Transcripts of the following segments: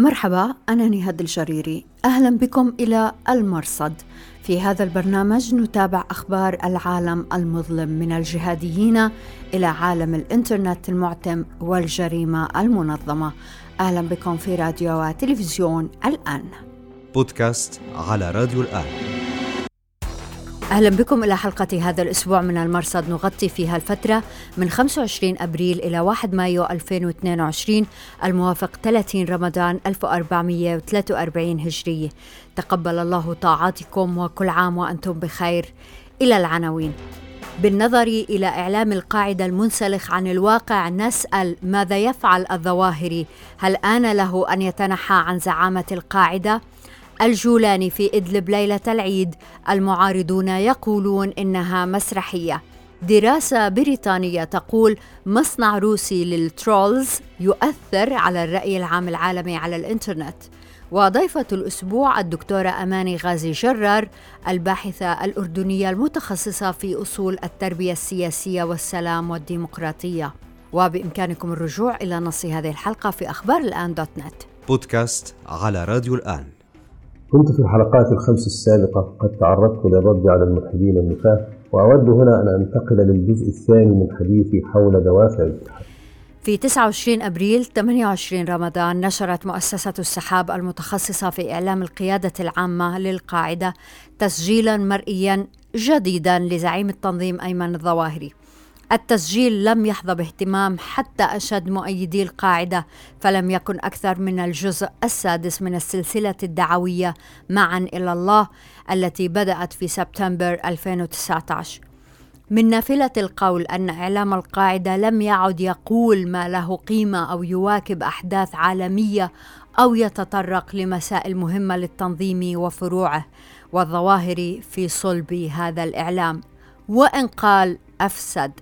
مرحبا أنا نهاد الجريري. أهلا بكم إلى المرصد. في هذا البرنامج نتابع أخبار العالم المظلم من الجهاديين إلى عالم الإنترنت المعتم والجريمة المنظمة. أهلا بكم في راديو وتلفزيون الآن. بودكاست على راديو الآن. أهلا بكم إلى حلقة هذا الأسبوع من المرصد. نغطي فيها الفترة من 25 أبريل إلى 1 مايو 2022 الموافق 30 رمضان 1443 هجرية تقبل الله طاعاتكم وكل عام وأنتم بخير. إلى العناوين. بالنظر إلى إعلام القاعدة المنسلخ عن الواقع نسأل ماذا يفعل الظواهري؟ هل آن له أن يتنحى عن زعامة القاعدة؟ الجولاني في إدلب ليلة العيد. المعارضون يقولون إنها مسرحية. دراسة بريطانية تقول مصنع روسي لل trolls يؤثر على الرأي العام العالمي على الإنترنت. وضيفة الأسبوع الدكتورة أماني غازي جرار الباحثة الأردنية المتخصصة في أصول التربية السياسية والسلام والديمقراطية. وبإمكانكم الرجوع إلى نص هذه الحلقة في أخبار الآن dot net. بودكاست على راديو الآن. كنت في الحلقات الخمس السابقة قد تعرضت للرد على الملحدين النفاة وأود هنا أن أنتقل للجزء الثاني من حديثي حول دوافع الاتحاد في 29 أبريل 28 رمضان نشرت مؤسسة السحاب المتخصصة في إعلام القيادة العامة للقاعدة تسجيلا مرئيا جديدا لزعيم التنظيم أيمن الظواهري. التسجيل لم يحظى باهتمام حتى أشد مؤيدي القاعدة فلم يكن أكثر من الجزء السادس من السلسلة الدعوية معا إلى الله التي بدأت في سبتمبر 2019 من نافلة القول أن إعلام القاعدة لم يعد يقول ما له قيمة أو يواكب أحداث عالمية أو يتطرق لمسائل مهمة للتنظيم وفروعه والظواهر في صلب هذا الإعلام. وإن قال أفسد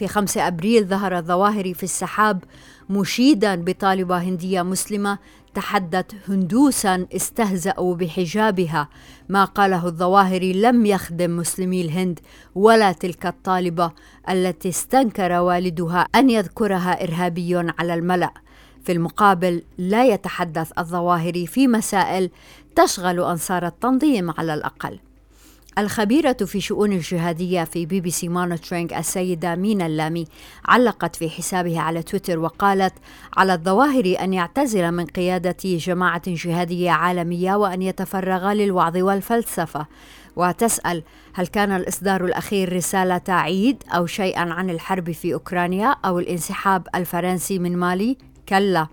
في 5 أبريل ظهر الظواهري في السحاب مشيدا بطالبة هندية مسلمة تحدت هندوسا استهزأوا بحجابها. ما قاله الظواهري لم يخدم مسلمي الهند ولا تلك الطالبة التي استنكر والدها أن يذكرها إرهابي على الملأ. في المقابل لا يتحدث الظواهري في مسائل تشغل أنصار التنظيم على الأقل. الخبيرة في شؤون الجهادية في BBC Monitoring السيدة مينا اللامي علقت في حسابها على تويتر وقالت على الظواهر أن يعتزل من قيادة جماعة جهادية عالمية وأن يتفرغ للوعظ والفلسفة وتسأل هل كان الإصدار الأخير رسالة عيد أو شيئا عن الحرب في أوكرانيا أو الانسحاب الفرنسي من مالي؟ كلا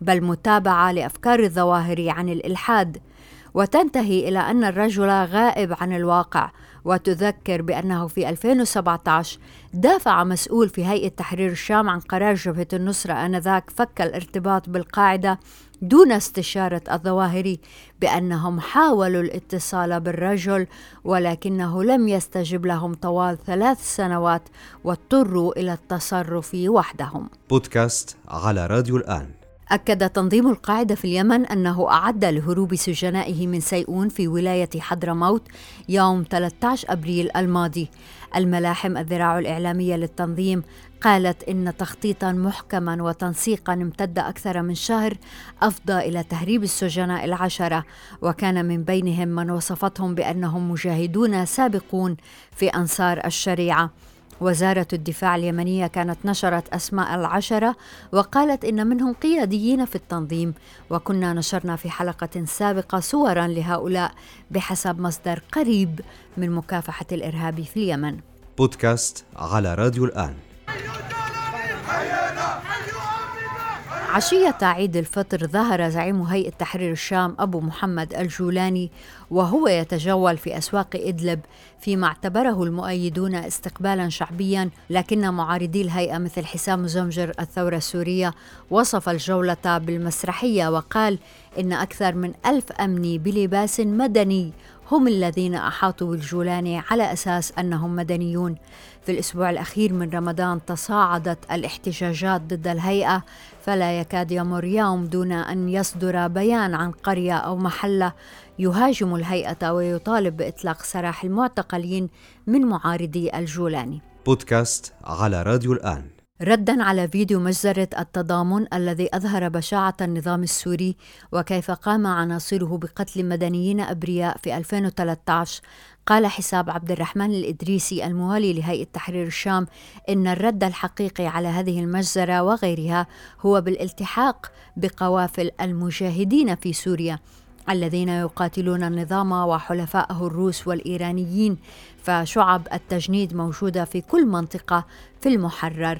بل متابعة لأفكار الظواهر عن الإلحاد وتنتهي إلى أن الرجل غائب عن الواقع وتذكر بأنه في 2017 دافع مسؤول في هيئة تحرير الشام عن قرار جبهة النصرة آنذاك فك الارتباط بالقاعدة دون استشارة الظواهري بأنهم حاولوا الاتصال بالرجل ولكنه لم يستجب لهم طوال ثلاث سنوات واضطروا إلى التصرف وحدهم. بودكاست على راديو الآن. أكد تنظيم القاعدة في اليمن أنه أعد لهروب سجنائه من سيئون في ولاية حضرموت يوم 13 أبريل الماضي. الملاحم الذراع الإعلامية للتنظيم قالت إن تخطيطا محكما وتنسيقا امتد أكثر من شهر أفضى إلى تهريب السجناء العشرة وكان من بينهم من وصفتهم بأنهم مجاهدون سابقون في أنصار الشريعة. وزارة الدفاع اليمنية كانت نشرت أسماء العشرة وقالت إن منهم قياديين في التنظيم وكنا نشرنا في حلقة سابقة صورا لهؤلاء بحسب مصدر قريب من مكافحة الإرهاب في اليمن. بودكاست على راديو الآن. عشية عيد الفطر ظهر زعيم هيئة تحرير الشام أبو محمد الجولاني وهو يتجول في أسواق إدلب فيما اعتبره المؤيدون استقبالا شعبيا لكن معارضي الهيئة مثل حسام زمجر الثورة السورية وصف الجولة بالمسرحية وقال إن أكثر من ألف أمني بلباس مدني هم الذين أحاطوا بالجولاني على أساس أنهم مدنيون. في الأسبوع الأخير من رمضان تصاعدت الاحتجاجات ضد الهيئة فلا يكاد يمر يوم دون أن يصدر بيان عن قرية أو محلة. يهاجم الهيئة ويطالب بإطلاق سراح المعتقلين من معارضي الجولاني. بودكاست على راديو الآن. ردا على فيديو مجزرة التضامن الذي أظهر بشاعة النظام السوري وكيف قام عناصره بقتل مدنيين أبرياء في 2013 قال حساب عبد الرحمن الإدريسي الموالي لهيئة تحرير الشام إن الرد الحقيقي على هذه المجزرة وغيرها هو بالالتحاق بقوافل المجاهدين في سوريا. الذين يقاتلون النظام وحلفائه الروس والإيرانيين فشعب التجنيد موجودة في كل منطقة في المحرر.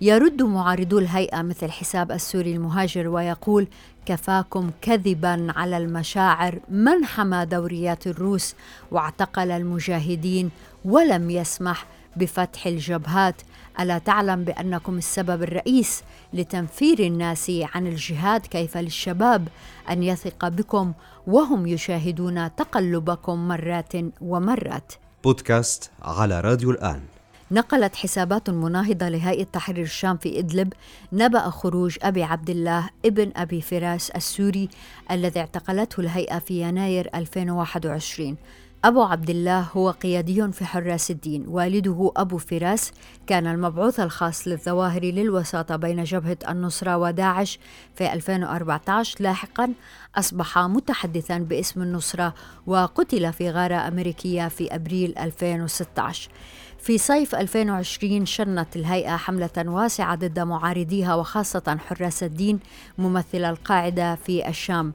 يرد معارضو الهيئة مثل حساب السوري المهاجر ويقول كفاكم كذبا على المشاعر من حمى دوريات الروس واعتقل المجاهدين ولم يسمح بفتح الجبهات ألا تعلم بأنكم السبب الرئيس لتنفير الناس عن الجهاد؟ كيف للشباب أن يثق بكم وهم يشاهدون تقلبكم مرات ومرات؟ بودكاست على راديو الآن. نقلت حسابات مناهضة لهيئة تحرير الشام في إدلب نبأ خروج أبي عبد الله ابن أبي فراس السوري الذي اعتقلته الهيئة في يناير 2021 أبو عبد الله هو قيادي في حراس الدين. والده أبو فراس كان المبعوث الخاص للظواهر للوساطة بين جبهة النصرة وداعش في 2014 لاحقا. أصبح متحدثا باسم النصرة وقتل في غارة أمريكية في أبريل 2016 في صيف 2020 شنت الهيئة حملة واسعة ضد معارضيها وخاصة حراس الدين ممثل القاعدة في الشام.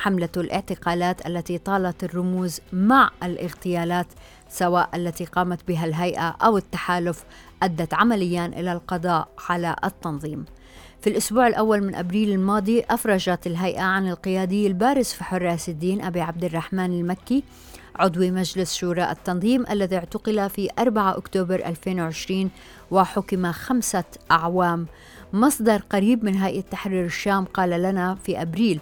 حملة الاعتقالات التي طالت الرموز مع الاغتيالات سواء التي قامت بها الهيئة أو التحالف أدت عمليا إلى القضاء على التنظيم. في الأسبوع الأول من أبريل الماضي أفرجت الهيئة عن القيادي البارز في حراس الدين أبي عبد الرحمن المكي عضو مجلس شورى التنظيم الذي اعتقل في 4 أكتوبر 2020 وحكم خمسة أعوام مصدر قريب من هيئة تحرير الشام قال لنا في أبريل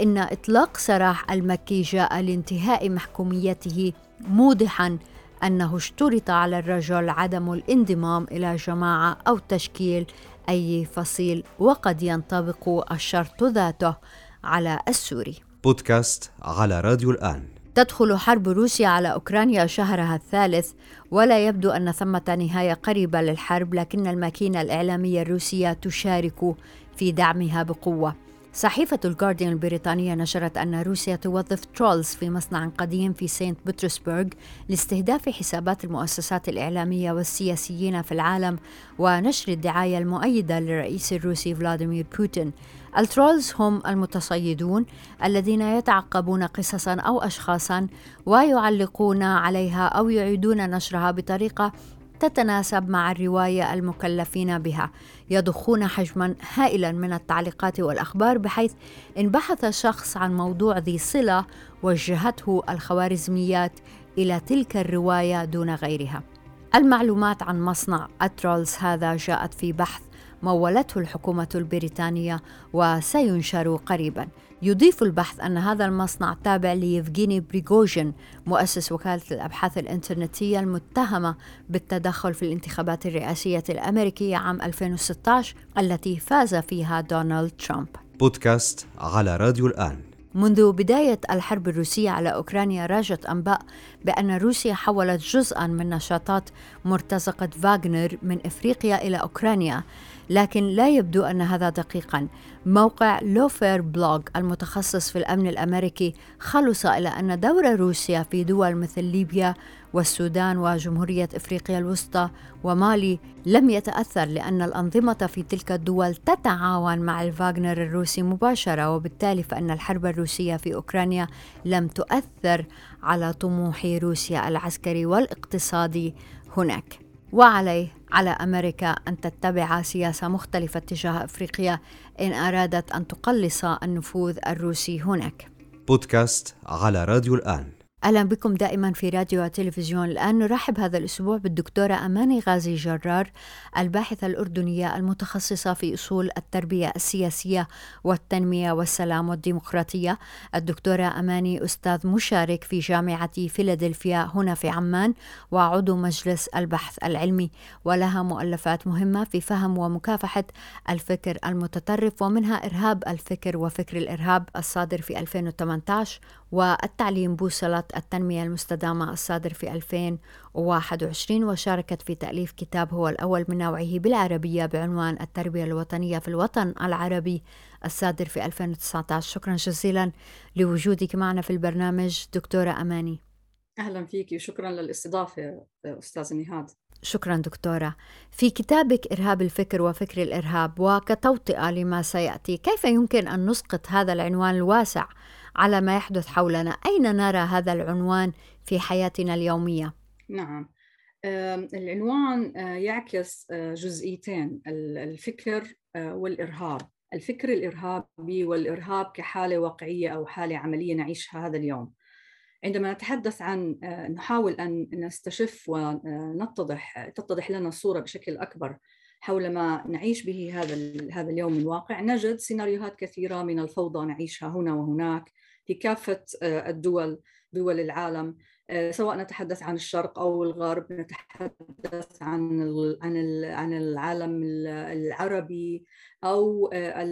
إن إطلاق سراح المكي جاء لانتهاء محكوميته موضحا أنه اشترط على الرجل عدم الانضمام إلى جماعة أو تشكيل أي فصيل وقد ينطبق الشرط ذاته على السوري. بودكاست على راديو الآن. تدخل حرب روسيا على أوكرانيا شهرها الثالث ولا يبدو أن ثمة نهاية قريبة للحرب لكن الماكينة الإعلامية الروسية تشارك في دعمها بقوة. صحيفة الجارديان البريطانية نشرت أن روسيا توظف trolls في مصنع قديم في سانت بطرسبرغ لاستهداف حسابات المؤسسات الإعلامية والسياسيين في العالم ونشر الدعاية المؤيدة للرئيس الروسي فلاديمير بوتين. ال trolls هم المتصيدون الذين يتعقبون قصصا أو أشخاصا ويعلقون عليها أو يعيدون نشرها بطريقة تتناسب مع الرواية المكلفين بها. يضخون حجما هائلا من التعليقات والأخبار بحيث إن بحث شخص عن موضوع ذي صلة وجهته الخوارزميات إلى تلك الرواية دون غيرها. المعلومات عن مصنع ال trolls هذا جاءت في بحث مولته الحكومة البريطانية وسينشر قريبا. يضيف البحث أن هذا المصنع تابع ليفغيني بريغوجين مؤسس وكالة الأبحاث الإنترنتية المتهمة بالتدخل في الانتخابات الرئاسية الأمريكية عام 2016 التي فاز فيها دونالد ترامب. بودكاست على راديو الآن. منذ بداية الحرب الروسية على أوكرانيا راجت أنباء بأن روسيا حولت جزءا من نشاطات مرتزقة فاغنر من إفريقيا إلى أوكرانيا لكن لا يبدو أن هذا دقيقا. موقع لوفير بلوغ المتخصص في الأمن الأمريكي خلص إلى أن دور روسيا في دول مثل ليبيا والسودان وجمهورية إفريقيا الوسطى ومالي لم يتأثر لأن الأنظمة في تلك الدول تتعاون مع الفاغنر الروسي مباشرة وبالتالي فإن الحرب الروسية في أوكرانيا لم تؤثر على طموح روسيا العسكري والاقتصادي هناك. وعليه على أمريكا أن تتبع سياسة مختلفة تجاه أفريقيا إن أرادت أن تقلص النفوذ الروسي هناك. بودكاست على راديو الآن أهلا بكم دائما في راديو وتلفزيون. الآن نرحب هذا الأسبوع بالدكتورة أماني غازي جرار الباحثة الأردنية المتخصصة في أصول التربية السياسية والتنمية والسلام والديمقراطية. الدكتورة أماني أستاذ مشارك في جامعة فيلادلفيا هنا في عمان وعضو مجلس البحث العلمي ولها مؤلفات مهمة في فهم ومكافحة الفكر المتطرف ومنها إرهاب الفكر وفكر الإرهاب الصادر في 2018 والتعليم بوصلة التنمية المستدامة الصادر في 2021 وشاركت في تأليف كتاب هو الأول من نوعه بالعربية بعنوان التربية الوطنية في الوطن العربي الصادر في 2019 شكرا جزيلا لوجودك معنا في البرنامج دكتورة أماني. أهلا فيك وشكرا للاستضافة أستاذ نهاد. شكرا دكتورة. في كتابك إرهاب الفكر وفكر الإرهاب وكتوطئة لما سيأتي كيف يمكن أن نسقط هذا العنوان الواسع على ما يحدث حولنا. أين نرى هذا العنوان في حياتنا اليومية؟ نعم. العنوان آه، يعكس آه، جزئيتين الفكر آه، والإرهاب. الفكر الإرهابي والإرهاب كحالة واقعية أو حالة عملية نعيشها هذا اليوم. عندما نتحدث عن نحاول أن نستشف ونتضح تتضح لنا الصورة بشكل أكبر حول ما نعيش به هذا هذا اليوم الواقع نجد سيناريوهات كثيرة من الفوضى نعيشها هنا وهناك. في كافة آه، الدول دول العالم. آه، سواء نتحدث عن الشرق أو الغرب نتحدث عن عن عن العالم العربي أو آه،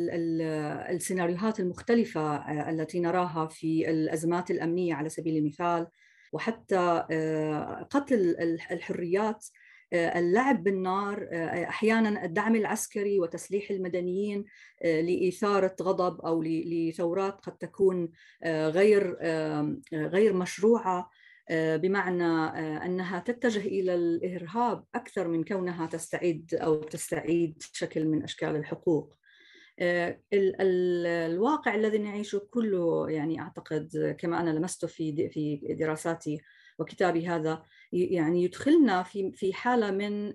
السيناريوهات المختلفة التي نراها في الأزمات الأمنية على سبيل المثال. وحتى قتل الحريات اللعب بالنار آه، أحيانا الدعم العسكري وتسليح المدنيين آه، لإثارة غضب أو لثورات قد تكون غير غير مشروعة بمعنى أنها تتجه إلى الإرهاب أكثر من كونها تستعيد أو تستعيد شكل من أشكال الحقوق. الواقع الذي نعيشه كله يعني أعتقد كما أنا لمسته في في دراساتي وكتابي هذا يعني يدخلنا في في حالة من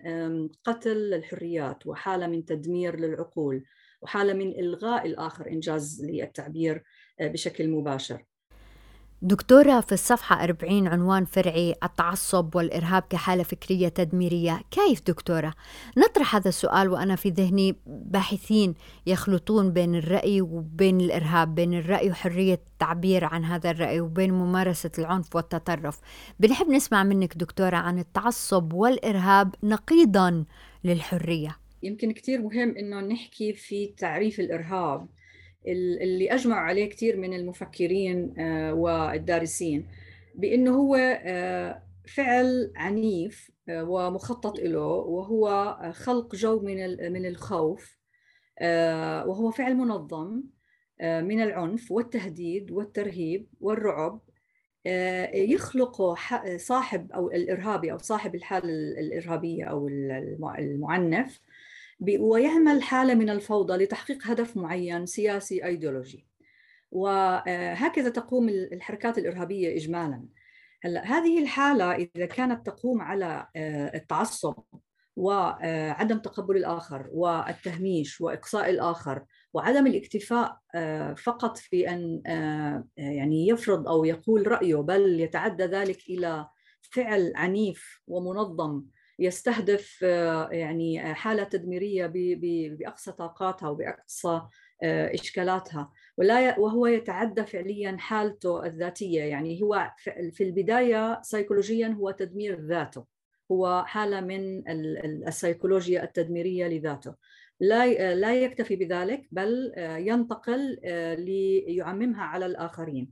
قتل الحريات وحالة من تدمير للعقول وحالة من إلغاء الآخر إنجاز للتعبير آه، بشكل مباشر. دكتورة في الصفحة 40 عنوان فرعي التعصب والإرهاب كحالة فكرية تدميرية. كيف دكتورة؟ نطرح هذا السؤال وأنا في ذهني باحثين يخلطون بين الرأي وبين الإرهاب بين الرأي وحرية التعبير عن هذا الرأي وبين ممارسة العنف والتطرف. بنحب نسمع منك دكتورة عن التعصب والإرهاب نقيضا للحرية. يمكن كتير مهم إنه نحكي في تعريف الإرهاب. اللي أجمع عليه كثير من المفكرين آه، والدارسين بأنه هو آه، فعل عنيف آه، ومخطط له وهو خلق جو من من الخوف وهو فعل منظم من العنف والتهديد والترهيب والرعب يخلق صاحب أو الإرهابي أو صاحب الحالة الإرهابية أو المعنف ويعمل حالة من الفوضى لتحقيق هدف معين سياسي أيديولوجي. وهكذا تقوم الحركات الإرهابية إجمالا. هلأ هذه الحالة إذا كانت تقوم على آه، التعصب وعدم تقبل الآخر والتهميش وإقصاء الآخر وعدم الاكتفاء آه، فقط في أن آه، يعني يفرض أو يقول رأيه بل يتعدى ذلك إلى فعل عنيف ومنظم يستهدف آه، يعني آه، حالة تدميرية بأقصى طاقاتها وبأقصى آه، إشكالاتها. ولا وهو يتعدى فعليا حالته الذاتية. يعني هو في البداية سيكولوجيا هو تدمير ذاته. هو حالة من السيكولوجيا التدميرية لذاته. لا لا يكتفي بذلك بل ينتقل ليعممها على الآخرين.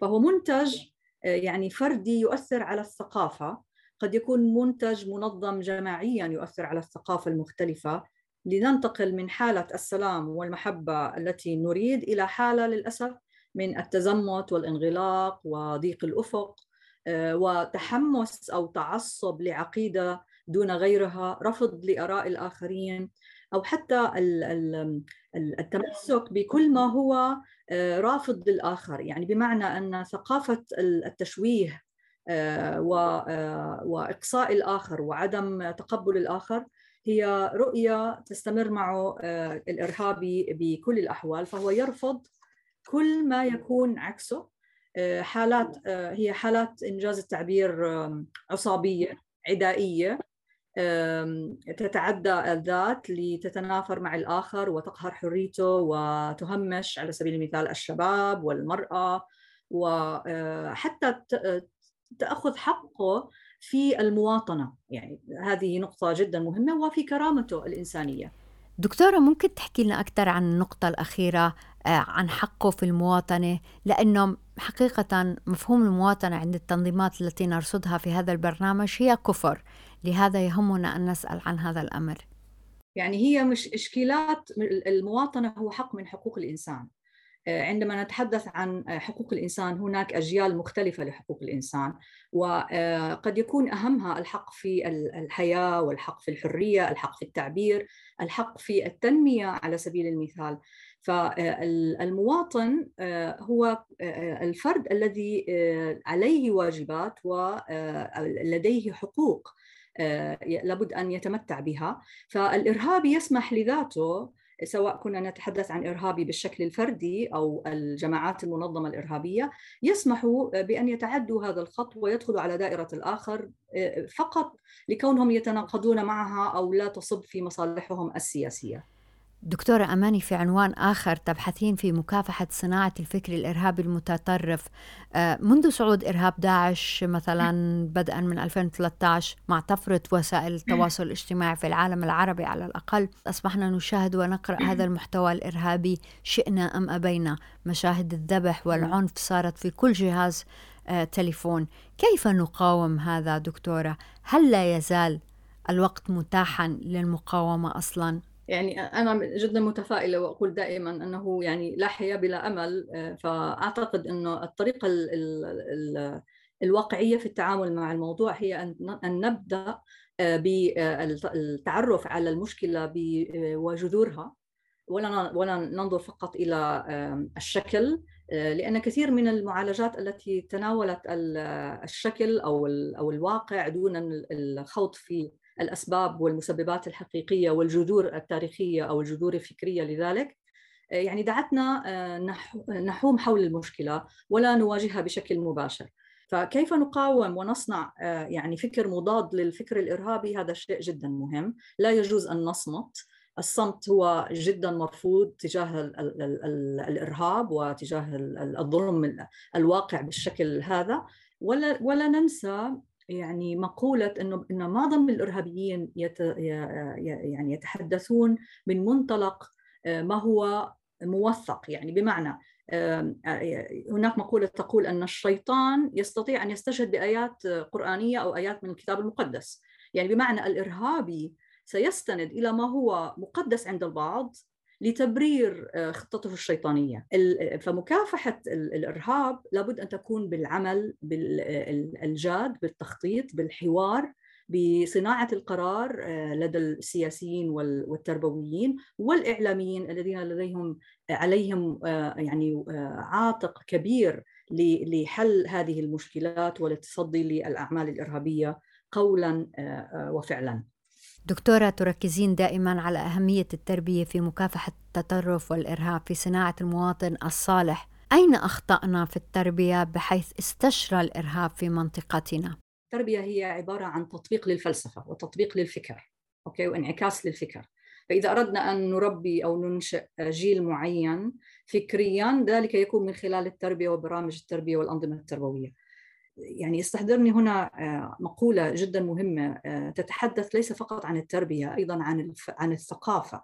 فهو منتج يعني فردي يؤثر على الثقافة قد يكون منتج منظم جماعيا يؤثر على الثقافة المختلفة لننتقل من حالة السلام والمحبة التي نريد إلى حالة للأسف من التزمت والانغلاق وضيق الأفق آه، وتحمس أو تعصب لعقيدة دون غيرها رفض لآراء الآخرين أو حتى التمسك بكل ما هو آه، رافض للآخر. يعني بمعنى أن ثقافة التشويه وإقصاء الآخر وعدم تقبل الآخر هي رؤية تستمر معه آه، الإرهابي بكل الأحوال فهو يرفض كل ما يكون عكسه. حالات هي حالات إنجاز التعبير عصابية عدائية تتعدى الذات لتتنافر مع الآخر وتقهر حريته وتهمش على سبيل المثال الشباب والمرأة وحتى تأخذ حقه في المواطنة. يعني هذه نقطة جدا مهمة وفي كرامته الإنسانية. دكتورة ممكن تحكي لنا أكثر عن النقطة الأخيرة عن حقه في المواطنة؟ لأنه حقيقة مفهوم المواطنة عند التنظيمات التي نرصدها في هذا البرنامج هي كفر. لهذا يهمنا أن نسأل عن هذا الأمر. يعني هي مش إشكالات المواطنة هو حق من حقوق الإنسان. آه، عندما نتحدث عن آه، حقوق الإنسان هناك أجيال مختلفة لحقوق الإنسان وقد آه، يكون أهمها الحق في الحياة والحق في الحرية، الحق في التعبير، الحق في التنمية على سبيل المثال. فالمواطن هو الفرد الذي عليه واجبات ولديه حقوق لابد أن يتمتع بها، فالارهابي يسمح لذاته سواء كنا نتحدث عن إرهابي بالشكل الفردي أو الجماعات المنظمة الإرهابية يسمح بأن يتعدوا هذا الخط ويدخلوا على دائرة الآخر آه، فقط لكونهم يتناقضون معها أو لا تصب في مصالحهم السياسية. دكتورة أماني في عنوان آخر تبحثين في مكافحة صناعة الفكر الإرهابي المتطرف. آه، منذ صعود إرهاب داعش مثلا بدءا من 2013 مع طفرة وسائل التواصل الاجتماعي في العالم العربي على الأقل أصبحنا نشاهد ونقرأ هذا المحتوى الإرهابي شئنا أم أبينا. مشاهد الذبح والعنف صارت في كل جهاز آه، تليفون. كيف نقاوم هذا دكتورة؟ هل لا يزال الوقت متاحا للمقاومة أصلا؟ يعني أنا جدا متفائلة وأقول دائما أنه يعني لا حياة بلا أمل آه، فأعتقد انه الطريقة ال ال الواقعية في التعامل مع الموضوع هي أن نبدأ آه، بالتعرف على المشكلة وجذورها. ولا ولا ننظر فقط إلى الشكل آه، لأن كثير من المعالجات التي تناولت الشكل أو أو الواقع دون الخوض في الأسباب والمسببات الحقيقية والجذور التاريخية أو الجذور الفكرية لذلك آه، يعني دعتنا آه، نحوم حول المشكلة ولا نواجهها بشكل مباشر. فكيف نقاوم ونصنع آه، يعني فكر مضاد للفكر الإرهابي؟ هذا شيء جدا مهم. لا يجوز أن نصمت. الصمت هو جدا مرفوض تجاه ال ال ال الإرهاب وتجاه الظلم الواقع بالشكل هذا. ولا ولا ننسى يعني مقولة أنه أن معظم الإرهابيين يت يعني يتحدثون من منطلق آه، ما هو موثق يعني بمعنى آه، هناك مقولة تقول أن الشيطان يستطيع أن يستشهد بآيات قرآنية أو آيات من الكتاب المقدس. يعني بمعنى الإرهابي سيستند إلى ما هو مقدس عند البعض لتبرير آه، خطته الشيطانية. فمكافحة الإرهاب لابد أن تكون بالعمل بالجاد بالتخطيط بالحوار بصناعة القرار آه، لدى السياسيين والتربويين والإعلاميين الذين لديهم عليهم آه، يعني عاتق كبير لحل هذه المشكلات والتصدي للأعمال الإرهابية قولا وفعلا. دكتورة تركزين دائما على أهمية التربية في مكافحة التطرف والإرهاب في صناعة المواطن الصالح. أين أخطأنا في التربية بحيث استشرى الإرهاب في منطقتنا؟ التربية هي عبارة عن تطبيق للفلسفة وتطبيق للفكر أوكي؟ وانعكاس للفكر. فإذا أردنا أن نربي أو ننشئ جيل معين فكريا ذلك يكون من خلال التربية وبرامج التربية والأنظمة التربوية. يعني يستحضرني هنا آه، مقولة جدا مهمة آه، تتحدث ليس فقط عن التربية أيضا عن عن الثقافة.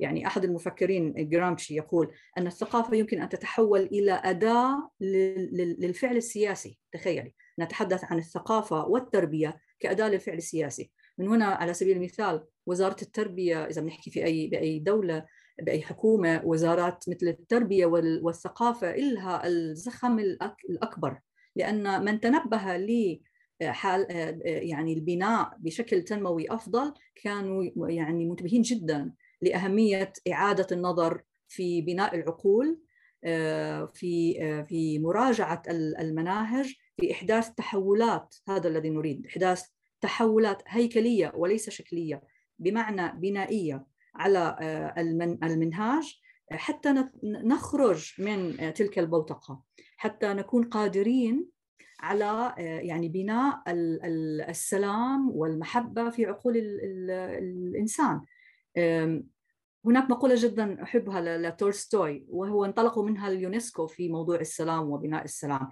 يعني أحد المفكرين جرامشي يقول أن الثقافة يمكن أن تتحول إلى أداة للفعل السياسي. تخيلي نتحدث عن الثقافة والتربية كأداة للفعل السياسي. من هنا على سبيل المثال وزارة التربية إذا بنحكي في أي بأي دولة بأي حكومة وزارات مثل التربية والثقافة إلها الزخم الأكبر. لأن من تنبه ل حال يعني البناء بشكل تنموي أفضل كانوا يعني منتبهين جدا لأهمية إعادة النظر في بناء العقول في في مراجعة المناهج في إحداث تحولات هذا الذي نريد إحداث تحولات هيكلية وليس شكلية بمعنى بنائية على المنهاج. حتى نخرج من تلك البوتقة حتى نكون قادرين على يعني بناء السلام والمحبة في عقول الإنسان. هناك مقولة جدا أحبها لتولستوي وهو انطلقوا منها اليونسكو في موضوع السلام وبناء السلام.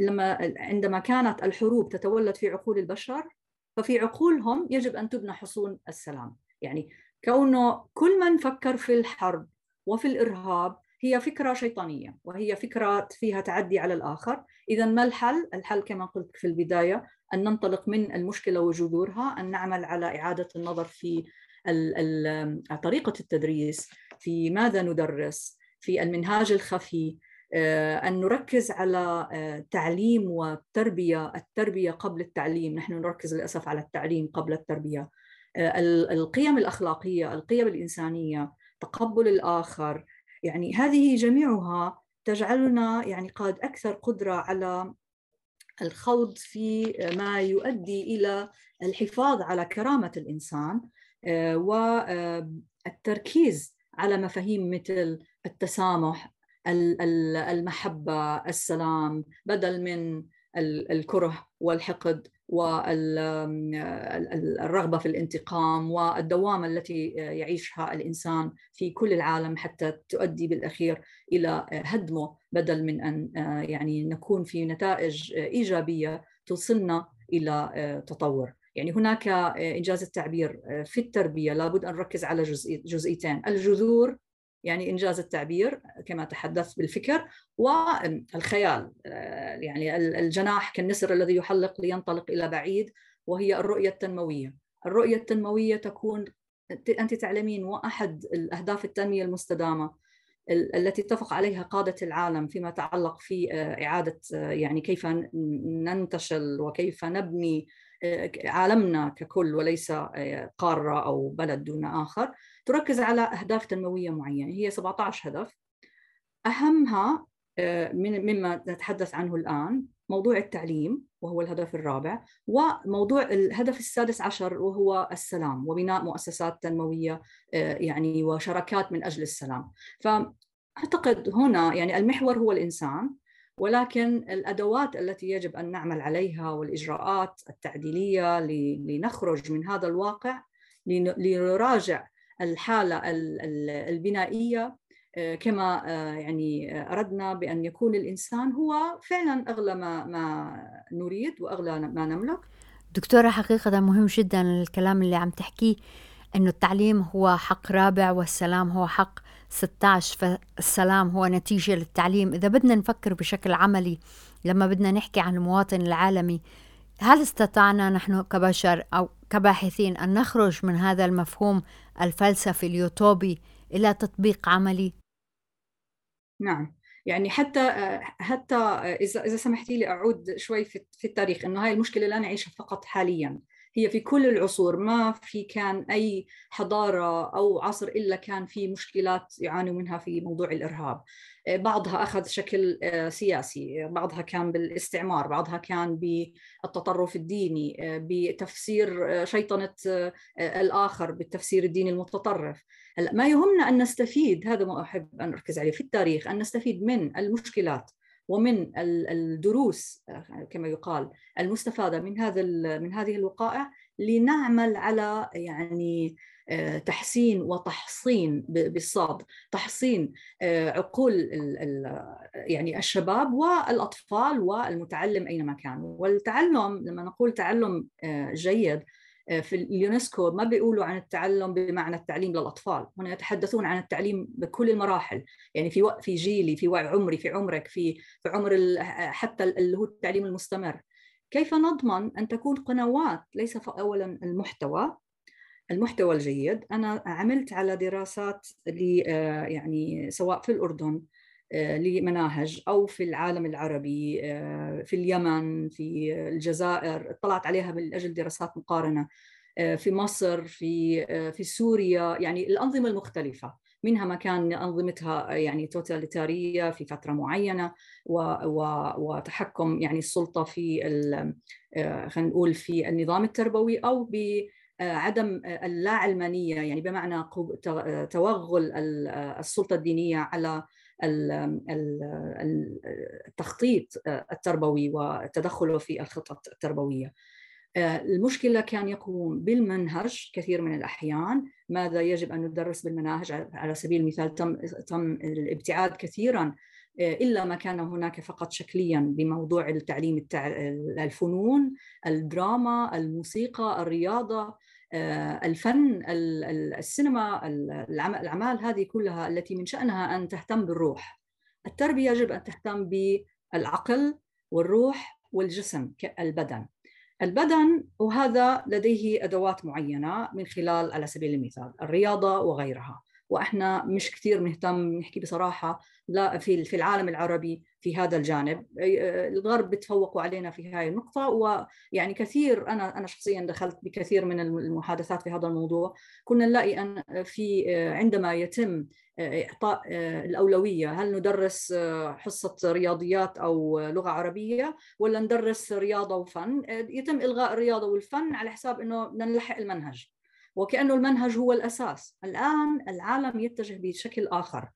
لما عندما كانت الحروب تتولد في عقول البشر ففي عقولهم يجب أن تبنى حصون السلام. يعني كونه كل من فكر في الحرب وفي الإرهاب هي فكرة شيطانية وهي فكرة فيها تعدي على الآخر. إذا ما الحل؟ الحل كما قلت في البداية أن ننطلق من المشكلة وجذورها أن نعمل على إعادة النظر في طريقة التدريس في ماذا ندرس في المنهاج الخفي آه، أن نركز على آه، تعليم والتربية التربية قبل التعليم. نحن نركز للأسف على التعليم قبل التربية. آه، القيم الأخلاقية القيم الإنسانية تقبل الآخر. يعني هذه جميعها تجعلنا يعني قد أكثر قدرة على الخوض في ما يؤدي إلى الحفاظ على كرامة الإنسان والتركيز على مفاهيم مثل التسامح المحبة السلام بدل من الكره والحقد. والرغبة في الانتقام والدوامة التي يعيشها الإنسان في كل العالم حتى تؤدي بالأخير إلى هدمه بدل من أن يعني نكون في نتائج إيجابية توصلنا إلى تطور. يعني هناك إنجاز التعبير في التربية لابد أن نركز على جزئيتين. الجذور يعني إنجاز التعبير كما تحدثت بالفكر والخيال. آه، يعني الجناح كالنسر الذي يحلق لينطلق إلى بعيد وهي الرؤية التنموية. الرؤية التنموية تكون أنت تعلمين وأحد الأهداف التنمية المستدامة التي اتفق عليها قادة العالم فيما يتعلق في آه، إعادة آه، يعني كيف ننتشل وكيف نبني عالمنا ككل وليس قارة أو بلد دون آخر تركز على أهداف تنموية معينة. هي 17 هدف. أهمها آه، مما نتحدث عنه الآن موضوع التعليم وهو الهدف الرابع وموضوع الهدف السادس عشر وهو السلام وبناء مؤسسات تنموية آه، يعني وشراكات من أجل السلام. فأعتقد هنا يعني المحور هو الإنسان ولكن الأدوات التي يجب أن نعمل عليها والإجراءات التعديلية لنخرج من هذا الواقع لنراجع الحالة البنائية آه، كما آه، يعني أردنا بأن يكون الإنسان هو فعلا أغلى ما, ما نريد وأغلى ما نملك. دكتورة حقيقة مهم جدا الكلام اللي عم تحكيه أنه التعليم هو حق رابع والسلام هو حق 16 فالسلام هو نتيجة للتعليم. إذا بدنا نفكر بشكل عملي لما بدنا نحكي عن المواطن العالمي هل استطعنا نحن كبشر أو كباحثين أن نخرج من هذا المفهوم الفلسفي اليوتوبي إلى تطبيق عملي؟ نعم. يعني حتى حتى إذا إذا سمحتي لي أعود شوي في التاريخ إنه هاي المشكلة لا نعيشها فقط حاليا. هي في كل العصور ما في كان أي حضارة أو عصر إلا كان في مشكلات يعانوا منها في موضوع الإرهاب. آه، بعضها أخذ شكل آه، سياسي بعضها كان بالاستعمار بعضها كان بالتطرف الديني آه، بتفسير شيطنة الآخر بالتفسير الديني المتطرف. هلأ ما يهمنا أن نستفيد هذا ما أحب أن أركز عليه في التاريخ أن نستفيد من المشكلات. ومن الدروس كما يقال المستفادة من هذا من هذه الوقائع لنعمل على يعني آه، تحسين وتحصين بالصاد تحصين آه، عقول يعني الشباب والأطفال والمتعلم أينما كان. والتعلم لما نقول تعلم آه، جيد في اليونسكو ما بيقولوا عن التعلم بمعنى التعليم للأطفال، هنا يتحدثون عن التعليم بكل المراحل، يعني في في جيلي، في عمري، في عمرك، في في عمر حتى اللي هو التعليم المستمر. كيف نضمن أن تكون قنوات ليس اولا المحتوى المحتوى الجيد، أنا عملت على دراسات آه، يعني سواء في الأردن آه، لمناهج أو في العالم العربي آه، في اليمن في الجزائر اطلعت عليها من أجل دراسات مقارنة آه، في مصر في في سوريا يعني الأنظمة المختلفة. منها ما كان أنظمتها يعني توتاليتاريه في فترة معينة و و وتحكم يعني السلطة في خلينا نقول في النظام التربوي أو بعدم اللاعلمانية يعني بمعنى توغل السلطة الدينية على التخطيط التربوي وتدخله في الخطط التربوية. المشكلة كان يكون بالمنهج كثير من الأحيان. ماذا يجب أن ندرس بالمناهج؟ على سبيل المثال تم, تم الابتعاد كثيرا إلا ما كان هناك فقط شكليا بموضوع التعليم الفنون الدراما الموسيقى الرياضة. الفن السينما الأعمال هذه كلها التي من شأنها أن تهتم بالروح. التربية يجب أن تهتم بالعقل والروح والجسم البدن البدن وهذا لديه أدوات معينة من خلال على سبيل المثال الرياضة وغيرها. وإحنا مش كثير بنهتم نحكي بصراحة لا في في العالم العربي في هذا الجانب. الغرب بتفوقوا علينا في هذه النقطة ويعني كثير أنا أنا شخصيا دخلت بكثير من المحادثات في هذا الموضوع. كنا نلاقي أن في عندما يتم إعطاء الأولوية هل ندرس حصة رياضيات أو لغة عربية ولا ندرس رياضة وفن؟ يتم إلغاء الرياضة والفن على حساب إنه بدنا نلحق المنهج. وكأنه المنهج هو الأساس. الآن العالم يتجه بشكل آخر.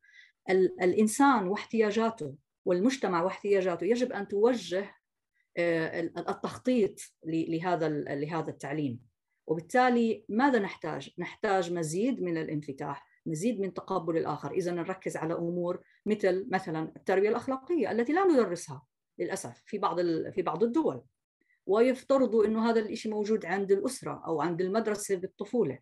الإنسان واحتياجاته والمجتمع واحتياجاته يجب أن توجه التخطيط لهذا لهذا التعليم. وبالتالي ماذا نحتاج؟ نحتاج مزيد من الانفتاح مزيد من تقبل الآخر. إذا نركز على أمور مثل مثلا التربية الأخلاقية التي لا ندرسها للأسف في بعض في بعض الدول. ويفترضوا إنه هذا الشيء موجود عند الأسرة أو عند المدرسة بالطفولة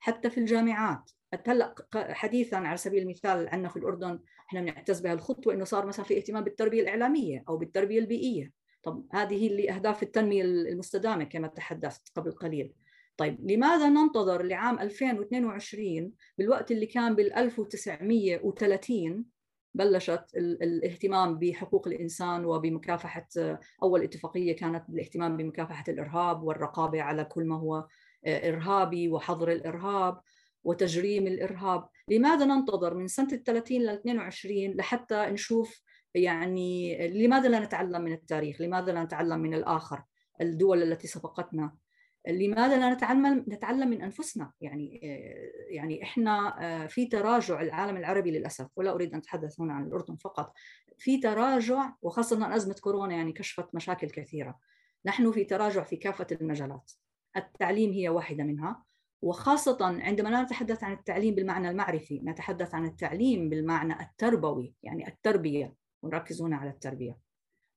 حتى في الجامعات. هلأ حديثا على سبيل المثال عندنا في الأردن إحنا بنعتز بها الخطوة إنه صار مثلا في اهتمام بالتربية الإعلامية أو بالتربية البيئية. طب هذه اللي أهداف التنمية المستدامة كما تحدثت قبل قليل. طيب لماذا ننتظر لعام 2022 بالوقت اللي كان بال 1930 بلشت الاهتمام بحقوق الإنسان وبمكافحة أول اتفاقية كانت بالاهتمام بمكافحة الإرهاب والرقابة على كل ما هو إرهابي وحظر الإرهاب وتجريم الإرهاب، لماذا ننتظر من سنة ال 30 ل 22 لحتى نشوف يعني لماذا لا نتعلم من التاريخ؟ لماذا لا نتعلم من الآخر؟ الدول التي سبقتنا لماذا لا نتعلم نتعلم من أنفسنا؟ يعني يعني إحنا في تراجع العالم العربي للأسف ولا أريد أن أتحدث هنا عن الأردن فقط. في تراجع وخاصة أزمة كورونا يعني كشفت مشاكل كثيرة. نحن في تراجع في كافة المجالات. التعليم هي واحدة منها. وخاصة عندما لا نتحدث عن التعليم بالمعنى المعرفي نتحدث عن التعليم بالمعنى التربوي يعني التربية. ونركز هنا على التربية.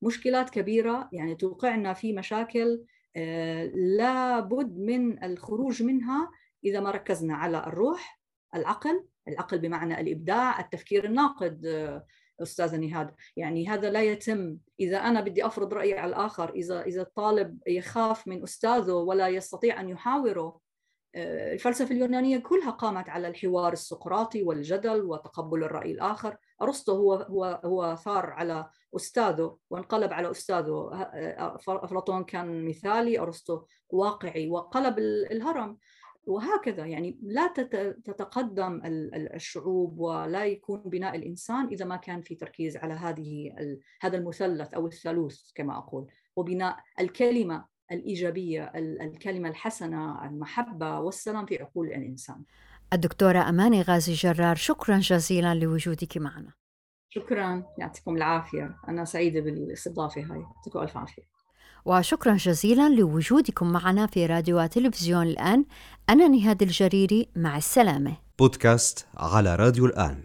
مشكلات كبيرة يعني توقعنا في مشاكل لابد من الخروج منها إذا ما ركزنا على الروح العقل العقل بمعنى الإبداع التفكير الناقد أستاذة نهاد. يعني هذا لا يتم. إذا أنا بدي أفرض رأيي على الآخر إذا إذا الطالب يخاف من أستاذه ولا يستطيع أن يحاوره الفلسفة اليونانية كلها قامت على الحوار السقراطي والجدل وتقبل الرأي الآخر. أرسطو هو هو هو ثار على أستاذه وانقلب على أستاذه. أفلاطون كان مثالي أرسطو واقعي وقلب الهرم. وهكذا يعني لا تتقدم الشعوب ولا يكون بناء الإنسان إذا ما كان في تركيز على هذه هذا المثلث أو الثالوث كما أقول وبناء الكلمة الإيجابية الكلمة الحسنة المحبة والسلام في عقول الإنسان. الدكتورة أماني غازي جرار شكرا جزيلا لوجودك معنا. شكرا يعطيكم العافية. أنا سعيدة بالاستضافة هاي. يعطيكم ألف عافية. وشكرا جزيلا لوجودكم معنا في راديو وتلفزيون الآن. أنا نهاد الجريري مع السلامة. بودكاست على راديو الآن.